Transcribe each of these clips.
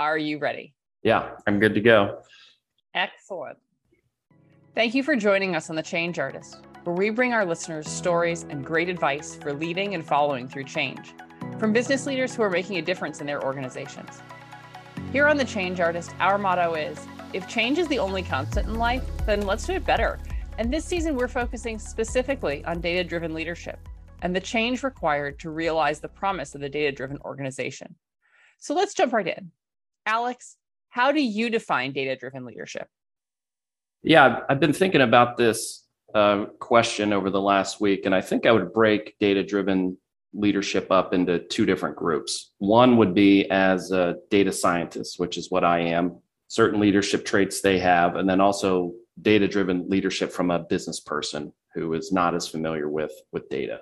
Are you ready? Yeah, I'm good to go. Excellent. Thank you for joining us on The Change Artist, where we bring our listeners stories and great advice for leading and following through change from business leaders who are making a difference in their organizations. Here on The Change Artist, our motto is if change is the only constant in life, then let's do it better. And this season, we're focusing specifically on data driven leadership and the change required to realize the promise of the data driven organization. So let's jump right in. Alex, how do you define data driven leadership? Yeah, I've been thinking about this uh, question over the last week, and I think I would break data driven leadership up into two different groups. One would be as a data scientist, which is what I am, certain leadership traits they have, and then also data driven leadership from a business person who is not as familiar with with data.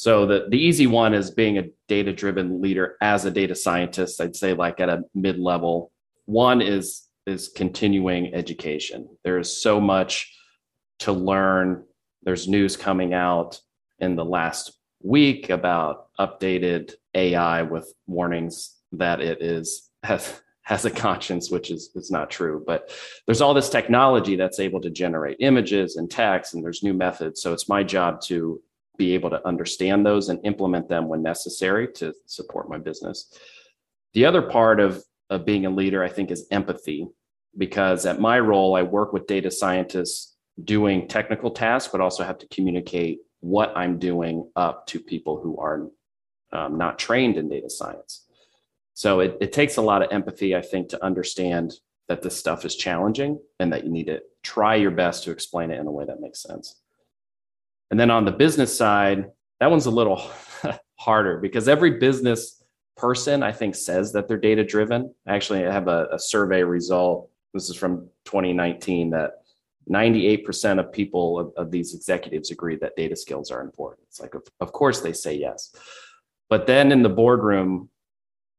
So the, the easy one is being a data driven leader as a data scientist. I'd say like at a mid level. One is is continuing education. There is so much to learn. There's news coming out in the last week about updated AI with warnings that it is has has a conscience, which is is not true. But there's all this technology that's able to generate images and text, and there's new methods. So it's my job to be able to understand those and implement them when necessary to support my business. The other part of, of being a leader, I think, is empathy, because at my role, I work with data scientists doing technical tasks, but also have to communicate what I'm doing up to people who are um, not trained in data science. So it, it takes a lot of empathy, I think, to understand that this stuff is challenging and that you need to try your best to explain it in a way that makes sense. And then on the business side, that one's a little harder because every business person, I think, says that they're data driven. I actually, I have a, a survey result. This is from 2019 that 98% of people of, of, these executives agree that data skills are important. It's like, of, of course, they say yes. But then in the boardroom,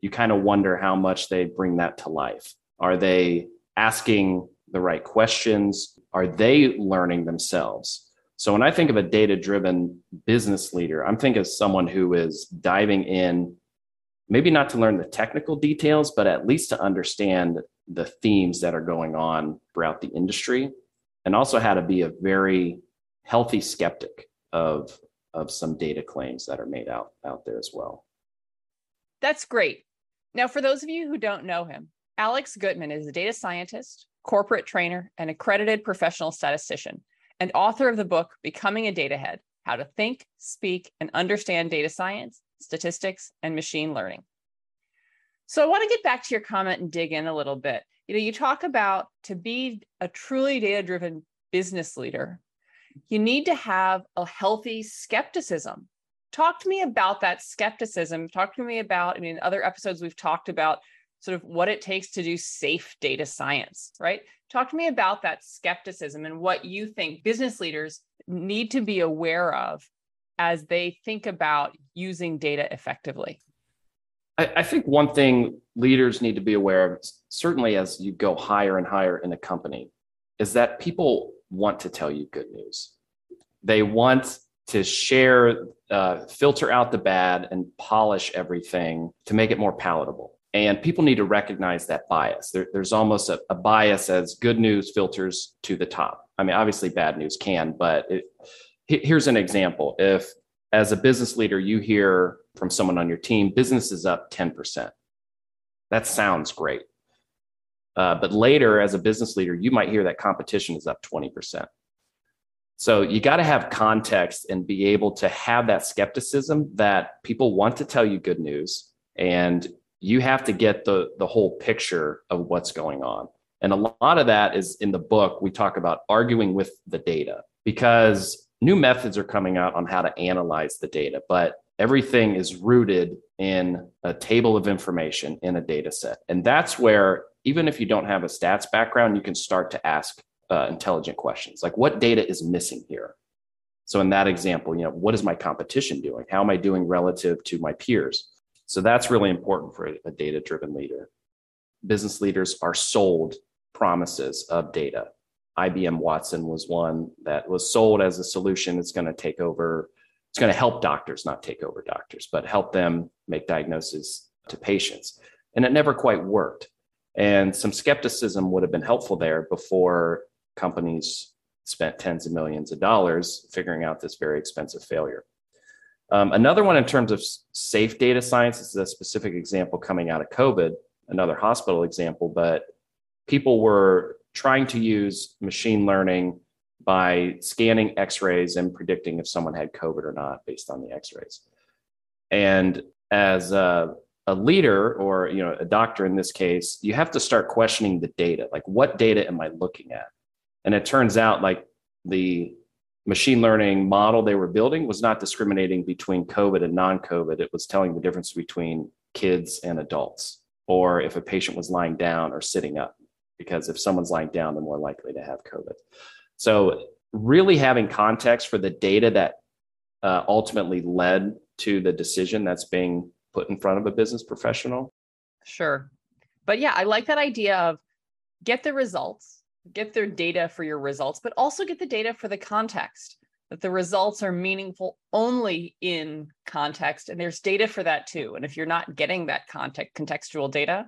you kind of wonder how much they bring that to life. Are they asking the right questions? Are they learning themselves? So when I think of a data driven business leader, I'm thinking of someone who is diving in, maybe not to learn the technical details, but at least to understand the themes that are going on throughout the industry and also how to be a very healthy skeptic of, of some data claims that are made out, out there as well. That's great. Now, for those of you who don't know him, Alex Gutman is a data scientist, corporate trainer, and accredited professional statistician and author of the book Becoming a Data Head How to Think, Speak, and Understand Data Science, Statistics, and Machine Learning. So I want to get back to your comment and dig in a little bit. You know, you talk about to be a truly data driven business leader, you need to have a healthy skepticism. Talk to me about that skepticism. Talk to me about, I mean, other episodes we've talked about sort of what it takes to do safe data science, right? Talk to me about that skepticism and what you think business leaders need to be aware of as they think about using data effectively. I, I think one thing leaders need to be aware of, certainly as you go higher and higher in a company, is that people want to tell you good news. They want to share, uh, filter out the bad, and polish everything to make it more palatable and people need to recognize that bias. There, there's almost a, a, bias as good news filters to the top. I mean, obviously, bad news can, but it, here's an example. If, as a business leader, you hear from someone on your team, business is up 10%, that sounds great. Uh, but later, as a business leader, you might hear that competition is up 20%. So you got to have context and be able to have that skepticism that people want to tell you good news and you have to get the the whole picture of what's going on. And a lot of that is in the book we talk about arguing with the data because new methods are coming out on how to analyze the data but everything is rooted in a table of information in a data set. And that's where even if you don't have a stats background you can start to ask uh, intelligent questions like what data is missing here? So in that example you know what is my competition doing? How am i doing relative to my peers so that's really important for a data driven leader. Business leaders are sold promises of data. IBM Watson was one that was sold as a solution. It's going to take over, it's going to help doctors, not take over doctors, but help them make diagnoses to patients. and it never quite worked. And some skepticism would have been helpful there before companies spent tens of millions of dollars figuring out this very expensive failure. Um, another one in terms of safe data science this is a specific example coming out of COVID, another hospital example, but people were trying to use machine learning by scanning x-rays and predicting if someone had COVID or not based on the x-rays. And as a, a leader or you know a doctor in this case, you have to start questioning the data. Like what data am I looking at? And it turns out like the machine learning model they were building was not discriminating between COVID and non COVID. It was telling the difference between kids and adults, or if a patient was lying down or sitting up, because if someone's lying down, they're more likely to have COVID. So, really having context for the data that uh, ultimately led to the decision that's being put in front of a business professional. Sure. But yeah, I like that idea of get the results get their data for your results, but also get the data for the context, that the results are meaningful only in context. And there's data for that too. And if you're not getting that context, contextual data,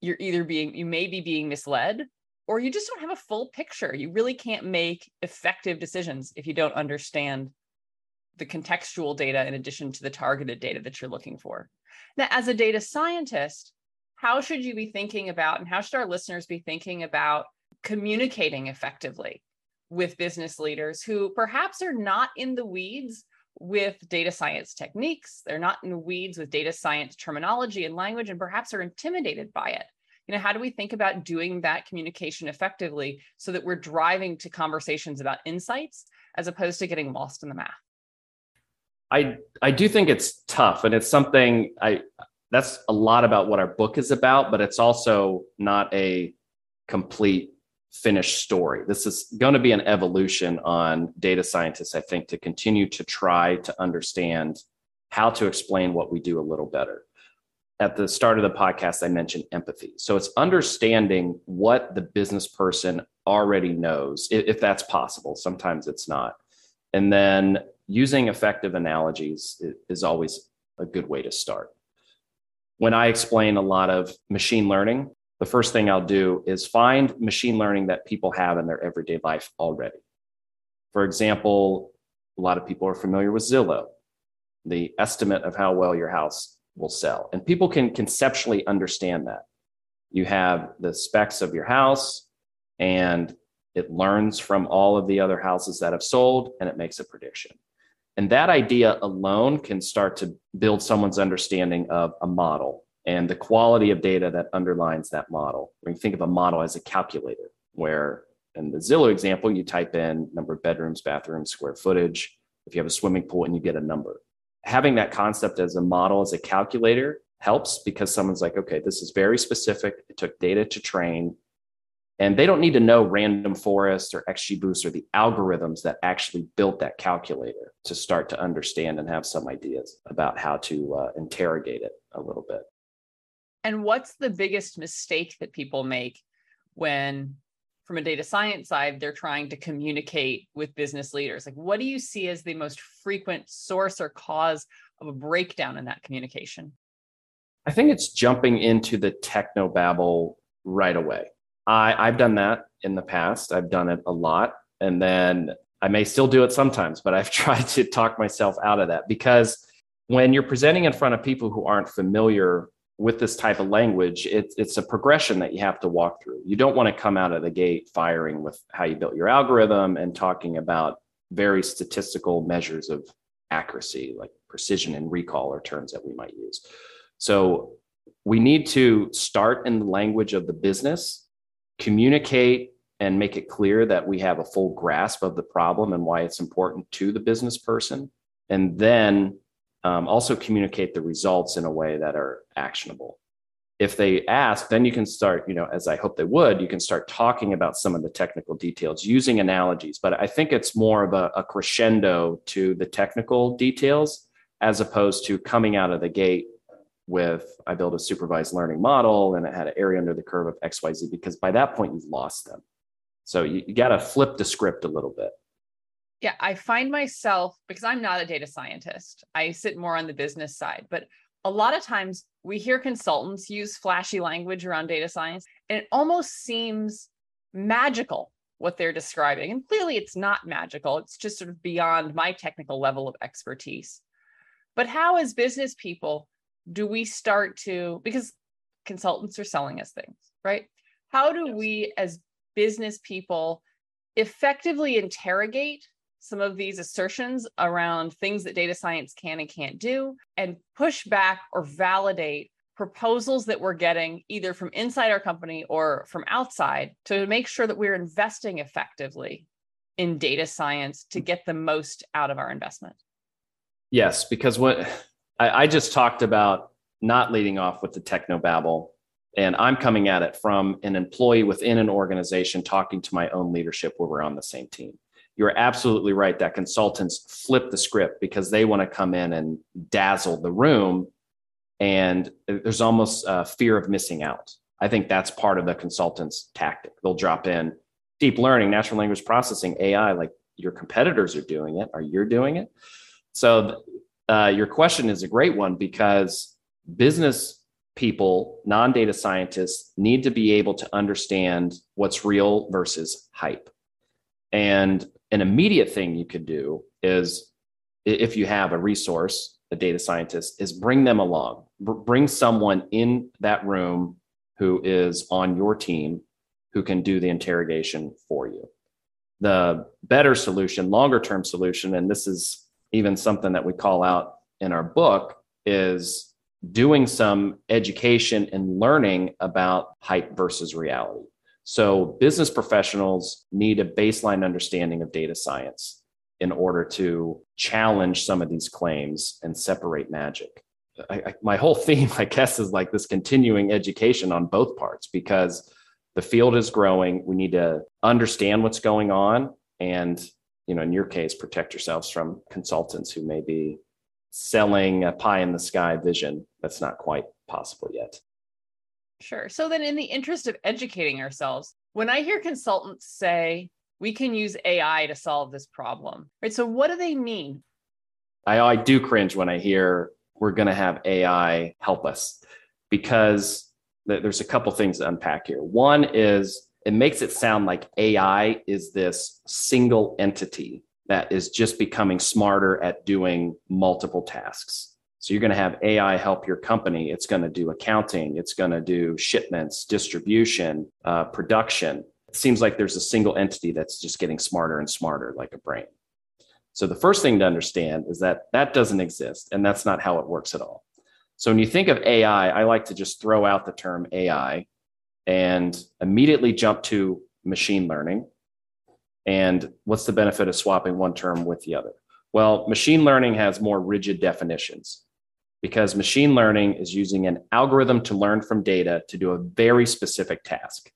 you're either being, you may be being misled or you just don't have a full picture. You really can't make effective decisions if you don't understand the contextual data in addition to the targeted data that you're looking for. Now, as a data scientist, how should you be thinking about, and how should our listeners be thinking about communicating effectively with business leaders who perhaps are not in the weeds with data science techniques. They're not in the weeds with data science terminology and language, and perhaps are intimidated by it. You know, how do we think about doing that communication effectively so that we're driving to conversations about insights as opposed to getting lost in the math? I I do think it's tough, and it's something I that's a lot about what our book is about, but it's also not a complete finished story. This is going to be an evolution on data scientists, I think, to continue to try to understand how to explain what we do a little better. At the start of the podcast, I mentioned empathy. So it's understanding what the business person already knows, if that's possible. Sometimes it's not. And then using effective analogies is always a good way to start. When I explain a lot of machine learning, the first thing I'll do is find machine learning that people have in their everyday life already. For example, a lot of people are familiar with Zillow, the estimate of how well your house will sell. And people can conceptually understand that. You have the specs of your house, and it learns from all of the other houses that have sold, and it makes a prediction. And that idea alone can start to build someone's understanding of a model and the quality of data that underlines that model. When you think of a model as a calculator, where in the Zillow example, you type in number of bedrooms, bathrooms, square footage, if you have a swimming pool, and you get a number. Having that concept as a model, as a calculator, helps because someone's like, okay, this is very specific. It took data to train. And they don't need to know random forest or XGBoost or the algorithms that actually built that calculator to start to understand and have some ideas about how to uh, interrogate it a little bit. And what's the biggest mistake that people make when, from a data science side, they're trying to communicate with business leaders? Like, what do you see as the most frequent source or cause of a breakdown in that communication? I think it's jumping into the techno babble right away. I, I've done that in the past. I've done it a lot. And then I may still do it sometimes, but I've tried to talk myself out of that because when you're presenting in front of people who aren't familiar with this type of language, it, it's a progression that you have to walk through. You don't want to come out of the gate firing with how you built your algorithm and talking about very statistical measures of accuracy, like precision and recall are terms that we might use. So we need to start in the language of the business, communicate and make it clear that we have a full grasp of the problem and why it's important to the business person. And then um, also communicate the results in a way that are actionable. If they ask then you can start you know as i hope they would you can start talking about some of the technical details using analogies but i think it's more of a, a crescendo to the technical details as opposed to coming out of the gate with i built a supervised learning model and it had an area under the curve of xyz because by that point you've lost them. So you, you got to flip the script a little bit yeah, I find myself because I'm not a data scientist. I sit more on the business side, but a lot of times we hear consultants use flashy language around data science, and it almost seems magical what they're describing. And clearly it's not magical, it's just sort of beyond my technical level of expertise. But how, as business people, do we start to, because consultants are selling us things, right? How do we, as business people, effectively interrogate some of these assertions around things that data science can and can't do and push back or validate proposals that we're getting either from inside our company or from outside to make sure that we're investing effectively in data science to get the most out of our investment? Yes, because what I, I just talked about not leading off with the techno babble, and I'm coming at it from an employee within an organization talking to my own leadership where we're on the same team. You're absolutely right that consultants flip the script because they want to come in and dazzle the room and there's almost a fear of missing out. I think that's part of the consultant's tactic. They'll drop in deep learning, natural language processing, AI, like your competitors are doing it, or you're doing it. So, uh, your question is a great one because business people, non data scientists, need to be able to understand what's real versus hype. And an immediate thing you could do is if you have a resource a data scientist is bring them along. Bring someone in that room who is on your team who can do the interrogation for you. The better solution longer term solution and this is even something that we call out in our book is doing some education and learning about hype versus reality so business professionals need a baseline understanding of data science in order to challenge some of these claims and separate magic. I, I, my whole theme, I guess, is like this continuing education on both parts because the field is growing. We need to understand what's going on, and you know, in your case, protect yourselves from consultants who may be selling a pie in the sky vision that's not quite possible yet. Sure. So then, in the interest of educating ourselves, when I hear consultants say we can use AI to solve this problem. Right. So what do they mean? I, I do cringe when I hear we're going to have AI help us because there's a couple things to unpack here. One is it makes it sound like AI is this single entity that is just becoming smarter at doing multiple tasks. So you're going to have AI help your company. It's going to do accounting, it's going to do shipments, distribution, uh, production It seems like there's a single entity that's just getting smarter and smarter like a brain. So the first thing to understand is that that doesn't exist and that's not how it works at all. So when you think of AI, I like to just throw out the term AI and immediately jump to machine learning. And what's the benefit of swapping one term with the other? Well, machine learning has more rigid definitions because machine learning is using an algorithm to learn from data to do a very specific task.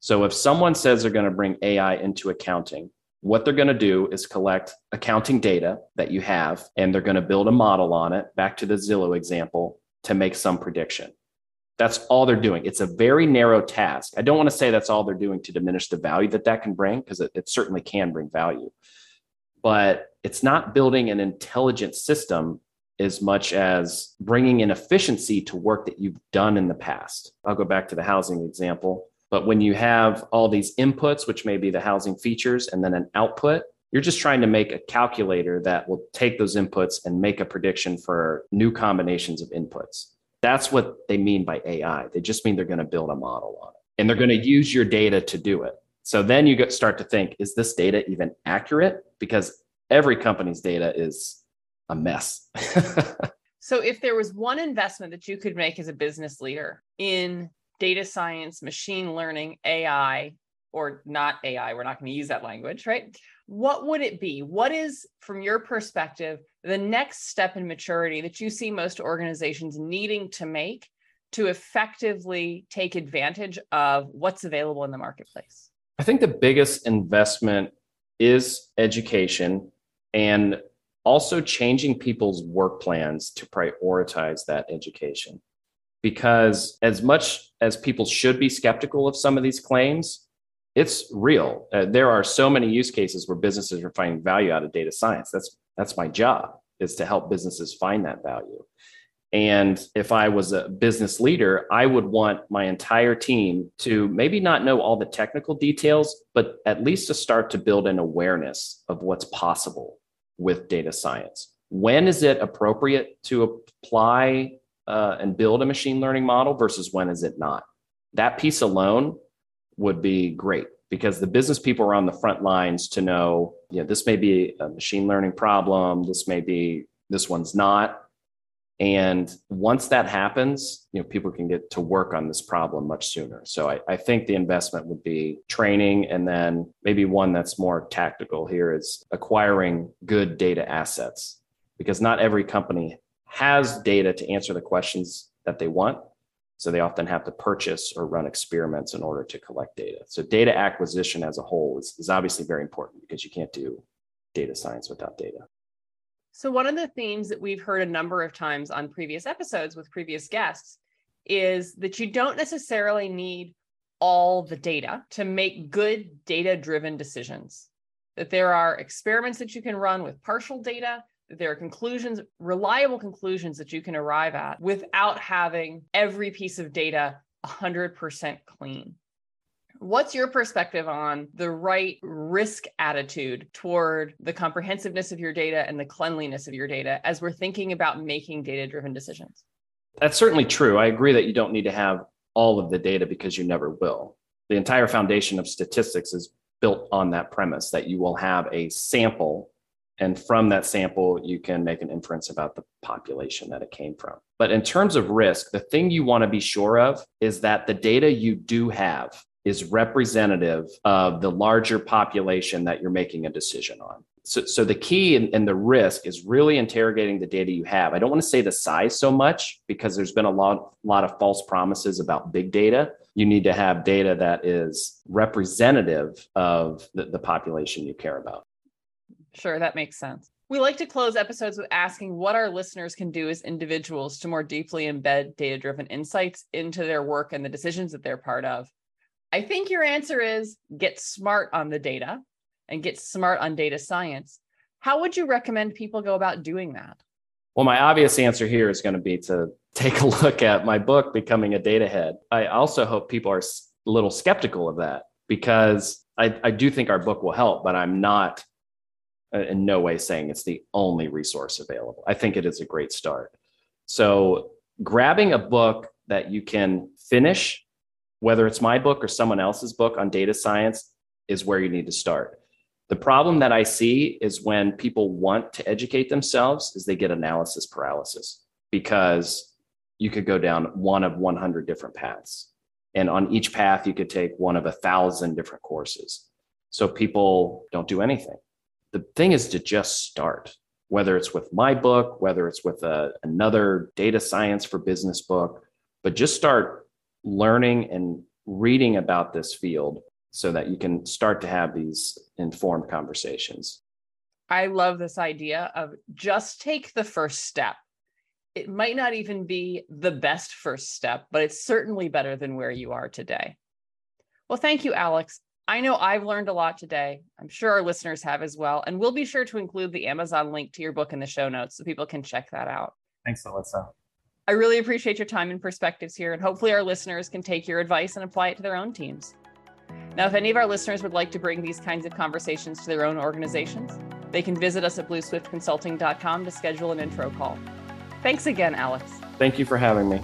So if someone says they're going to bring AI into accounting, what they're going to do is collect accounting data that you have, and they're going to build a model on it, back to the Zillow example, to make some prediction. That's all they're doing. It's a very narrow task. I don't want to say that's all they're doing to diminish the value that that can bring, because it, it certainly can bring value. But it's not building an intelligent system as much as bringing in efficiency to work that you've done in the past. I'll go back to the housing example but when you have all these inputs, which may be the housing features, and then an output, you're just trying to make a calculator that will take those inputs and make a prediction for new combinations of inputs. That's what they mean by AI. They just mean they're going to build a model on it and they're going to use your data to do it. So then you start to think, is this data even accurate? Because every company's data is a mess. so if there was one investment that you could make as a business leader in data science, machine learning, AI, or not AI, we're not going to use that language, right? What would it be? What is, from your perspective, the next step in maturity that you see most organizations needing to make to effectively take advantage of what's available in the marketplace? I think the biggest investment is education and also changing people's work plans to prioritize that education because as much as people should be skeptical of some of these claims, it's real. Uh, there are so many use cases where businesses are finding value out of data science. That's that's my job is to help businesses find that value. And if I was a business leader, I would want my entire team to maybe not know all the technical details, but at least to start to build an awareness of what's possible with data science. When is it appropriate to apply uh, and build a machine learning model versus when is it not? That piece alone would be great because the business people are on the front lines to know, you know, this may be a machine learning problem, this may be, this one's not and once that happens, you know, people can get to work on this problem much sooner. So I, I, think the investment would be training and then maybe one that's more tactical here is acquiring good data assets because not every company has data to answer the questions that they want. So they often have to purchase or run experiments in order to collect data. So data acquisition as a whole is, is obviously very important because you can't do data science without data. So, one of the themes that we've heard a number of times on previous episodes with previous guests is that you don't necessarily need all the data to make good data driven decisions. That there are experiments that you can run with partial data, that there are conclusions, reliable conclusions that you can arrive at without having every piece of data 100% clean. What's your perspective on the right risk attitude toward the comprehensiveness of your data and the cleanliness of your data as we're thinking about making data driven decisions? That's certainly true. I agree that you don't need to have all of the data because you never will. The entire foundation of statistics is built on that premise that you will have a sample and from that sample you can make an inference about the population that it came from but in terms of risk the thing you want to be sure of is that the data you do have is representative of the larger population that you're making a decision on. So, so the key and, the risk is really interrogating the data you have. I don't want to say the size so much because there's been a lot, lot of false promises about big data. You need to have data that is representative of the, the population you care about. Sure, that makes sense. We like to close episodes with asking what our listeners can do as individuals to more deeply embed data driven insights into their work and the decisions that they're part of. I think your answer is get smart on the data and get smart on data science. How would you recommend people go about doing that? Well, my obvious answer here is going to be to take a look at my book, Becoming a Data Head. I also hope people are a little skeptical of that because I, I do think our book will help, but I'm not in no way saying it's the only resource available. I think it is a great start. So, grabbing a book that you can finish whether it's my book or someone else's book on data science, is where you need to start. The problem that I see is when people want to educate themselves is they get analysis paralysis because you could go down one of 100 different paths. And on each path, you could take one of a thousand different courses. So people don't do anything. The thing is to just start, whether it's with my book, whether it's with a, another data science for business book, but just start learning and reading about this field so that you can start to have these informed conversations. I love this idea of just take the first step. It might not even be the best first step, but it's certainly better than where you are today. Well, thank you, Alex. I know I've learned a lot today. I'm sure our listeners have as well. And we'll be sure to include the Amazon link to your book in the show notes so people can check that out. Thanks, Alyssa. I really appreciate your time and perspectives here, and hopefully, our listeners can take your advice and apply it to their own teams. Now, if any of our listeners would like to bring these kinds of conversations to their own organizations, they can visit us at blueswiftconsulting.com to schedule an intro call. Thanks again, Alex. Thank you for having me.